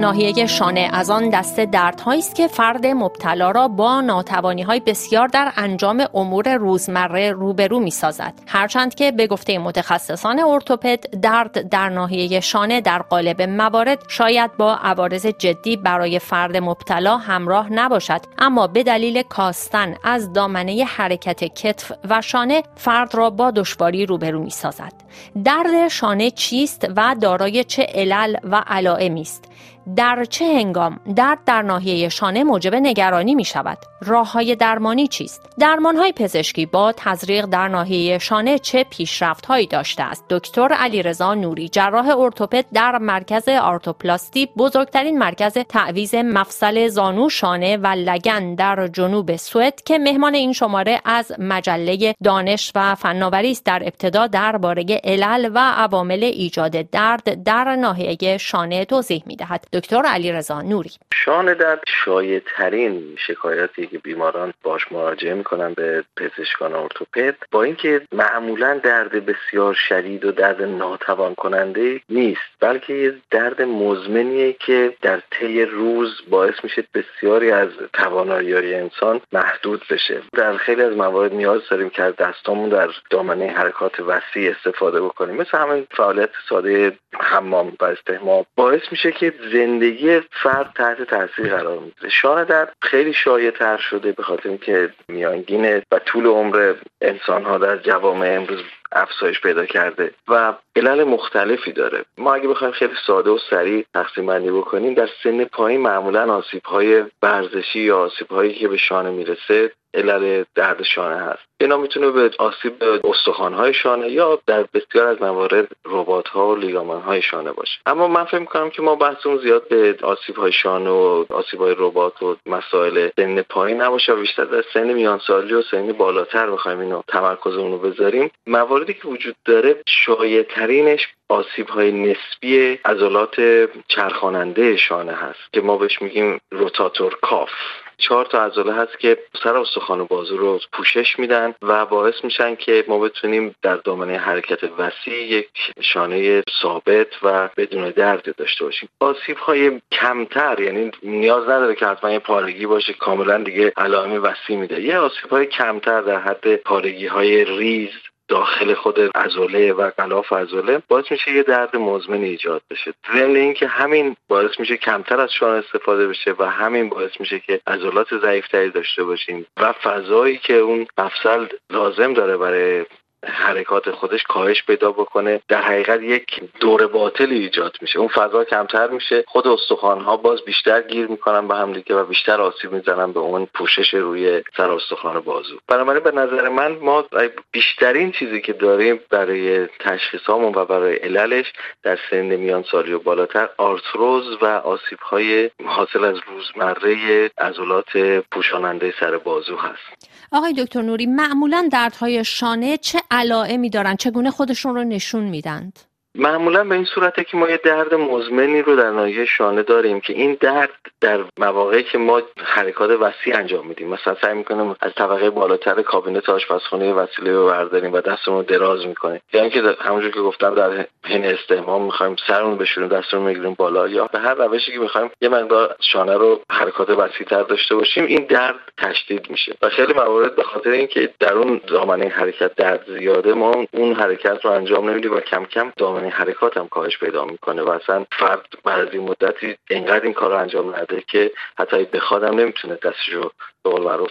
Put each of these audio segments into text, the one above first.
ناحیه شانه از آن دسته دردهایی است که فرد مبتلا را با ناتوانی های بسیار در انجام امور روزمره روبرو می سازد. هرچند که به گفته متخصصان ارتوپد درد در ناحیه شانه در قالب موارد شاید با عوارض جدی برای فرد مبتلا همراه نباشد اما به دلیل کاستن از دامنه حرکت کتف و شانه فرد را با دشواری روبرو می سازد. درد شانه چیست و دارای چه علل و علائمی است در چه هنگام؟ درد در ناحیه شانه موجب نگرانی می شود راه های درمانی چیست؟ درمان های پزشکی با تزریق در ناحیه شانه چه پیشرفت هایی داشته است؟ دکتر علیرضا نوری جراح ارتوپد در مرکز آرتوپلاستی بزرگترین مرکز تعویز مفصل زانو شانه و لگن در جنوب سوئد که مهمان این شماره از مجله دانش و فناوری است. در ابتدا درباره علل و عوامل ایجاد درد در ناحیه شانه توضیح می دهد دکتر علیرضا نوری. شانه درد شایع ترین شکایتی که بیماران باش مراجعه می‌کنن به پزشکان ارتوپد با اینکه معمولا درد بسیار شدید و درد ناتوان کننده نیست بلکه یه درد مزمنیه که در طی روز باعث میشه بسیاری از توانایی انسان محدود بشه. در خیلی از موارد نیاز داریم که از دستامون در دامنه حرکات وسیع استفاده بکنیم. مثل همین فعالیت ساده حمام و استحمام. باعث میشه که زندگی فرد تحت تاثیر قرار می‌گیره. شانه درد خیلی شایع تر شده به خاطر اینکه میانگین و طول عمر انسان ها در جوامع امروز افزایش پیدا کرده و علل مختلفی داره. ما اگه بخوایم خیلی ساده و سریع تقسیم بندی بکنیم در سن پایین معمولا آسیب های ورزشی یا آسیب هایی که به شانه می‌رسه علل درد شانه هست. اینا می‌تونه به آسیب به های شانه یا در بسیار از موارد ربات ها و لیگامان های شانه باشه. اما من فکر می‌کنم که ما بحثمون زیاد به آسیب های شانه و آسیب های ربات و مسائل سن پایین نباشه بیشتر در سن میانسالی و سن بالاتر بخوایم اینو تمرکزمون رو بذاریم. مواردی که وجود داره شایع ترینش آسیب های نسبی عضلات چرخاننده شانه هست که ما بهش میگیم روتاتور کاف. چهار تا عضله هست که سر استخوان بازو رو پوشش میدن و باعث میشن که ما بتونیم در دامنه حرکت وسیع یک شانه ثابت و بدون درد داشته باشیم. آسیب های کمتر یعنی نیاز نداره که حتما یه پارگی باشه کاملا دیگه علائم وسیع میده. یه آسیب های کمتر در حد پارگی های ریز داخل خود عضله و غلاف عضله باعث میشه یه درد مزمن ایجاد بشه. ضمن اینکه همین باعث میشه کمتر از شانه استفاده بشه و همین باعث میشه که عضلات ضعیفتری داشته باشیم. و فضایی که اون مفصل لازم داره برای حرکات خودش کاهش پیدا بکنه. در حقیقت یک دور باطلی ایجاد میشه. اون فضا کمتر میشه. خود استخوان ها باز بیشتر گیر می‌کنن به هم دیگه و بیشتر آسیب می‌زنن به اون پوشش روی سر استخوان بازو. بنابراین به نظر من ما بیشترین چیزی که داریم برای تشخیصامون و برای عللش در سن میان سالی و بالاتر آرتروز و آسیب های حاصل از روزمره عضلات پوشاننده سر بازو هست. آقای دکتر نوری معمولا دردهای شانه چه علائمی دارن چگونه خودشون رو نشون میدند؟ معمولا به این صورته که ما یه درد مزمنی رو در ناحیه شانه داریم که این درد در مواقعی که ما حرکات وسیع انجام میدیم. مثلا سعی می‌کنیم از طبقه بالاتر کابینت آشپزخونه وسیله رو برداریم و دستمون دراز می‌کنیم. یعنی که همونجور که گفتم در حین استهمام می‌خوایم سرمون بشوریم دستمون می‌گیریم بالا. یا به هر روشی که می‌خوایم یه مقدار شانه رو حرکات وسیعتر داشته باشیم این درد تشدید میشه. و خیلی موارد به خاطر اینکه در اون دامنه حرکت درد زیاده ما اون حرکت رو انجام نمیدیم و کم کم دامنه حرکات هم کاهش پیدا می‌کنه و اصلا فرد بعد از این مدتی اینقدر این کار رو انجام نده که حتی بخوادم نمی‌تونه دستش رو به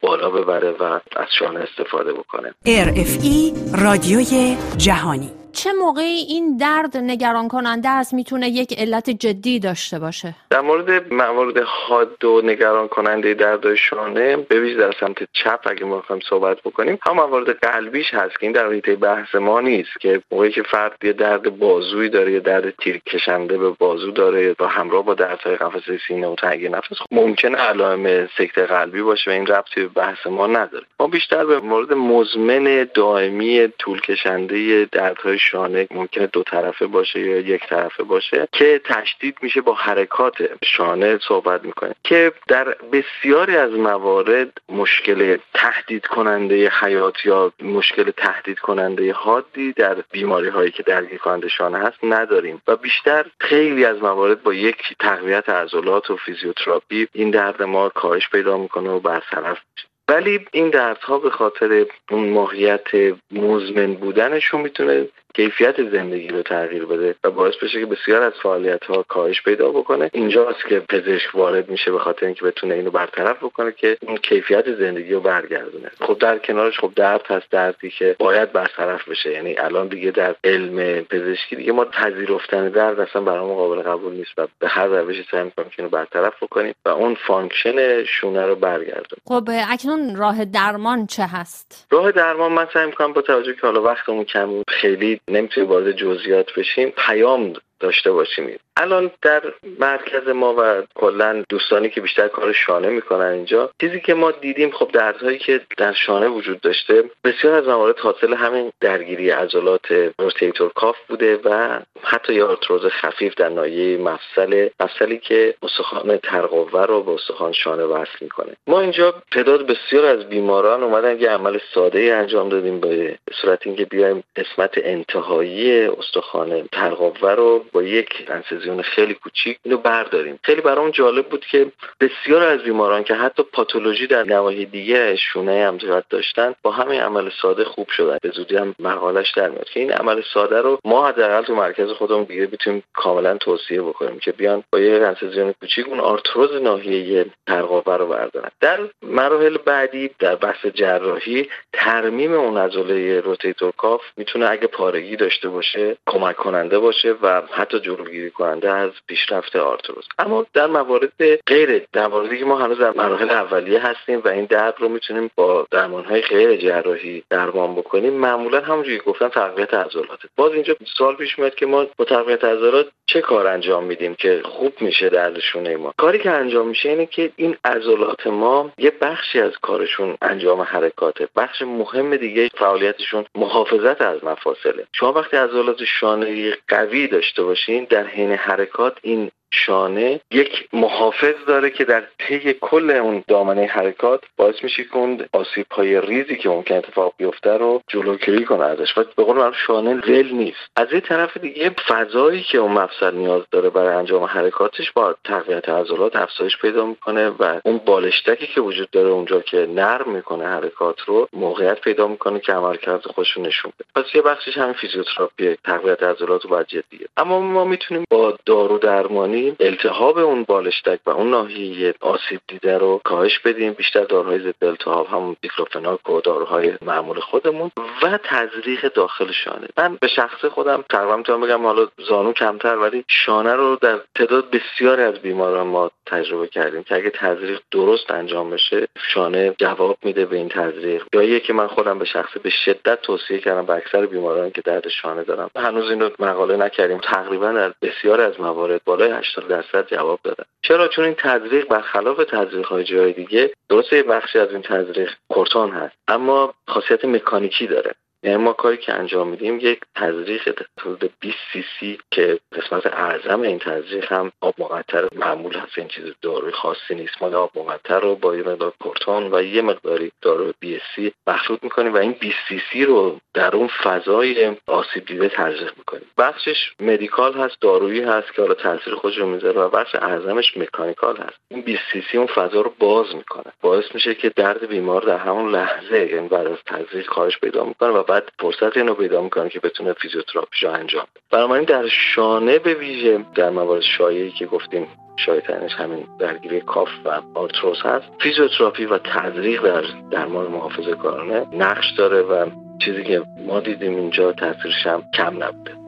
بالا ببره و از شانه استفاده بکنه. RFE رادیوی جهانی. چه موقعی این درد نگران کننده است می‌تونه یک علت جدی داشته باشه؟ در مورد موارد حاد و نگران کننده درد شانه به ویژه در سمت چپ اگه ما بخوایم صحبت بکنیم هم موارد قلبیش هست که این در حیطه بحث ما نیست که موقعی که فرد یه درد بازویی داره یه درد تیر کشنده به بازو داره و همراه با دردهای قفسه سینه و تنگی نفس خب ممکنه علائم سکته قلبی باشه و این ربطی به بحث ما نداره. ما بیشتر به مورد مزمن دائمی طول کشنده دردهای شانه ممکنه دو طرفه باشه یا یک طرفه باشه که تشدید میشه با حرکات شانه صحبت می‌کنه که در بسیاری از موارد مشکل تهدید کننده حیات یا مشکل تهدید کننده حادی در بیماری هایی که درگیر کننده شانه هست نداریم و بیشتر خیلی از موارد با یک تقویت عضلات و فیزیوتراپی این درد ما کاهش پیدا می‌کنه و برطرف میشه. ولی این دردها به خاطر اون ماهیت مزمن بودنشون می‌تونه کیفیت زندگی رو تغییر بده و باعث بشه که بسیار از فعالیت ها کاهش پیدا بکنه. اینجاست که پزشک وارد میشه به خاطر اینکه بتونه اینو برطرف بکنه که اون کیفیت زندگی رو برگردونه. خب در کنارش خب درد هست دردی که باید برطرف بشه. یعنی الان دیگه در علم پزشکی دیگه ما پذیرفتن درد اصلا برای قابل قبول نیست و به هر روشی سعی می‌کنیم که اینو برطرف بکنیم و اون function شونه رو برگردونه خب اکنون راه درمان چه هست؟ راه درمان من سعی می‌کنم با توجه که حالا وقتمون کم خیلی نمی‌تونیم وارد جزئیات بشیم. پیام داشته باشیم. الان در مرکز ما و کلا دوستانی که بیشتر کار شانه می‌کنن اینجا چیزی که ما دیدیم خب دردهایی که در شانه وجود داشته بسیار از موارد حاصل همین درگیری عضلات روتیتور کاف بوده و حتی یا آرتروز خفیف در ناحیه مفصل مفصلی که استخوان ترقوه رو به استخوان شانه وصل می‌کنه. ما اینجا تعداد بسیار از بیماران اومدن یه عمل ساده انجام دادیم به صورت اینکه بیایم قسمت انتهایی استخوان ترقوه رو با یک انسزیون خیلی کوچیک اینو برداریم. خیلی برام جالب بود که بسیار از بیماران که حتی پاتولوژی در نواحی دیگه شونه هم داشتن با همین عمل ساده خوب شدن. به زودی هم مقالش در میاد. که این عمل ساده رو ما حداقل تو مرکز خودمون دیگه بتونیم کاملا توصیه بکنیم که بیان با یک انسیزیون کوچیک اون آرتروز ناحیه ترقوه رو بردارن. در مراحل بعدی در بحث جراحی ترمیم اون عضله rotator cuff می‌تونه اگه پارگی داشته باشه کمک کننده باشه و حتی جلوگیری کننده از پیشرفت آرتروز اما در موارد غیر در موردی که ما هنوز در مراحل اولیه هستیم و این درد رو می‌تونیم با های غیر جراحی درمان بکنیم معمولا همونجوری گفتن تقویت عضلات باز اینجا سوال پیش میاد که ما با تقویت عضلات چه کار انجام میدیم که خوب میشه دردشون ما کاری که انجام میشه اینه که این عضلات ما یه بخشی از کارشون انجام حرکاته. بخش مهم دیگه فعالیتشون محافظت از مفاصله. شما وقتی عضلات شانه قوی داشته باشین در حین حرکات این شانه یک محافظ داره که در طی کل اون دامنه حرکات باعث میشه که اون آسیب های ریزی که ممکن اتفاق بیفته رو جلوگیری کنه ازش. و به قول من شانه ول نیست. از یه طرف دیگه فضایی که اون مفصل نیاز داره برای انجام حرکاتش با تقویت عضلات افزایش پیدا می‌کنه و اون بالشتکی که وجود داره اونجا که نرم می‌کنه حرکات رو موقعیت پیدا می‌کنه که عملکرد خودش نشون بده. پس یه بخشش همین فیزیوتراپی تقویت عضلات و باید جدیه. اما ما می‌تونیم با دارو درمانی التهاب اون بالشتک و اون ناحیه آسیب دیده رو کاهش بدیم. بیشتر داروهای ضد التهاب همون دیکلوفناک و داروهای معمول خودمون و تزریق داخل شانه. من به شخص خودم تقریبا می‌تونم بگم حالا زانو کمتر ولی شانه رو در تعداد بسیاری از بیماران ما تجربه کردیم که اگه تزریق درست انجام بشه شانه جواب میده به این تزریق. یا که من خودم به شخصه به شدت توصیه کردم به اکثر بیماران که درد شانه دارم هنوز اینو مقاله نکردیم. تقریبا در بسیار از موارد بالای 80 درصد جواب دادن. چرا؟ چون این تزریق برخلاف تزریق های جای دیگه درسته بخشی از این تزریق کورتون هست اما خاصیت مکانیکی داره. یعنی ما کاری که انجام میدیم یک تزریق حدود 20 سی سی که قسمت اعظم این تزریق هم آب مقطر معمول هست. این چیز داروی خاصی نیست. ما آب مقطر رو با یه مقدار کورتون و یه مقداری داروی بی‌حسی مخلوط می‌کنیم و این 20 سی سی رو در اون فضای آسیب دیده تزریق می‌کنیم. بخشش medical هست دارویی هست که حالا تاثیر خودش رو می‌ذاره و بخش اعظمش مکانیکال هست. این 20 سی سی اون فضا رو باز می‌کنه. باعث میشه که درد بیمار در همون لحظه یعنی بعد از تزریق کاهش پیدا می‌کنه و بعد فرصت اینو پیدا می‌کنه که بتونه فیزیوتراپیشو انجام بنابراین در شانه به ویژه در موارد شایعی که گفتیم شایعترینش همین درگیری cuff و آرتروز هست فیزیوتراپی و تزریق در درمان محافظه کارانه نقش داره و چیزی که ما دیدیم اینجا تاثیرش هم کم نبوده.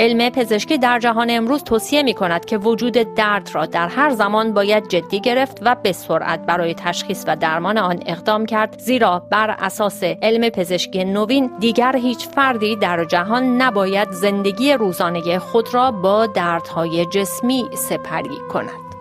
علم پزشکی در جهان امروز توصیه می کند که وجود درد را در هر زمان باید جدی گرفت و به سرعت برای تشخیص و درمان آن اقدام کرد زیرا بر اساس علم پزشکی نوین دیگر هیچ فردی در جهان نباید زندگی روزانه خود را با دردهای جسمی سپری کند.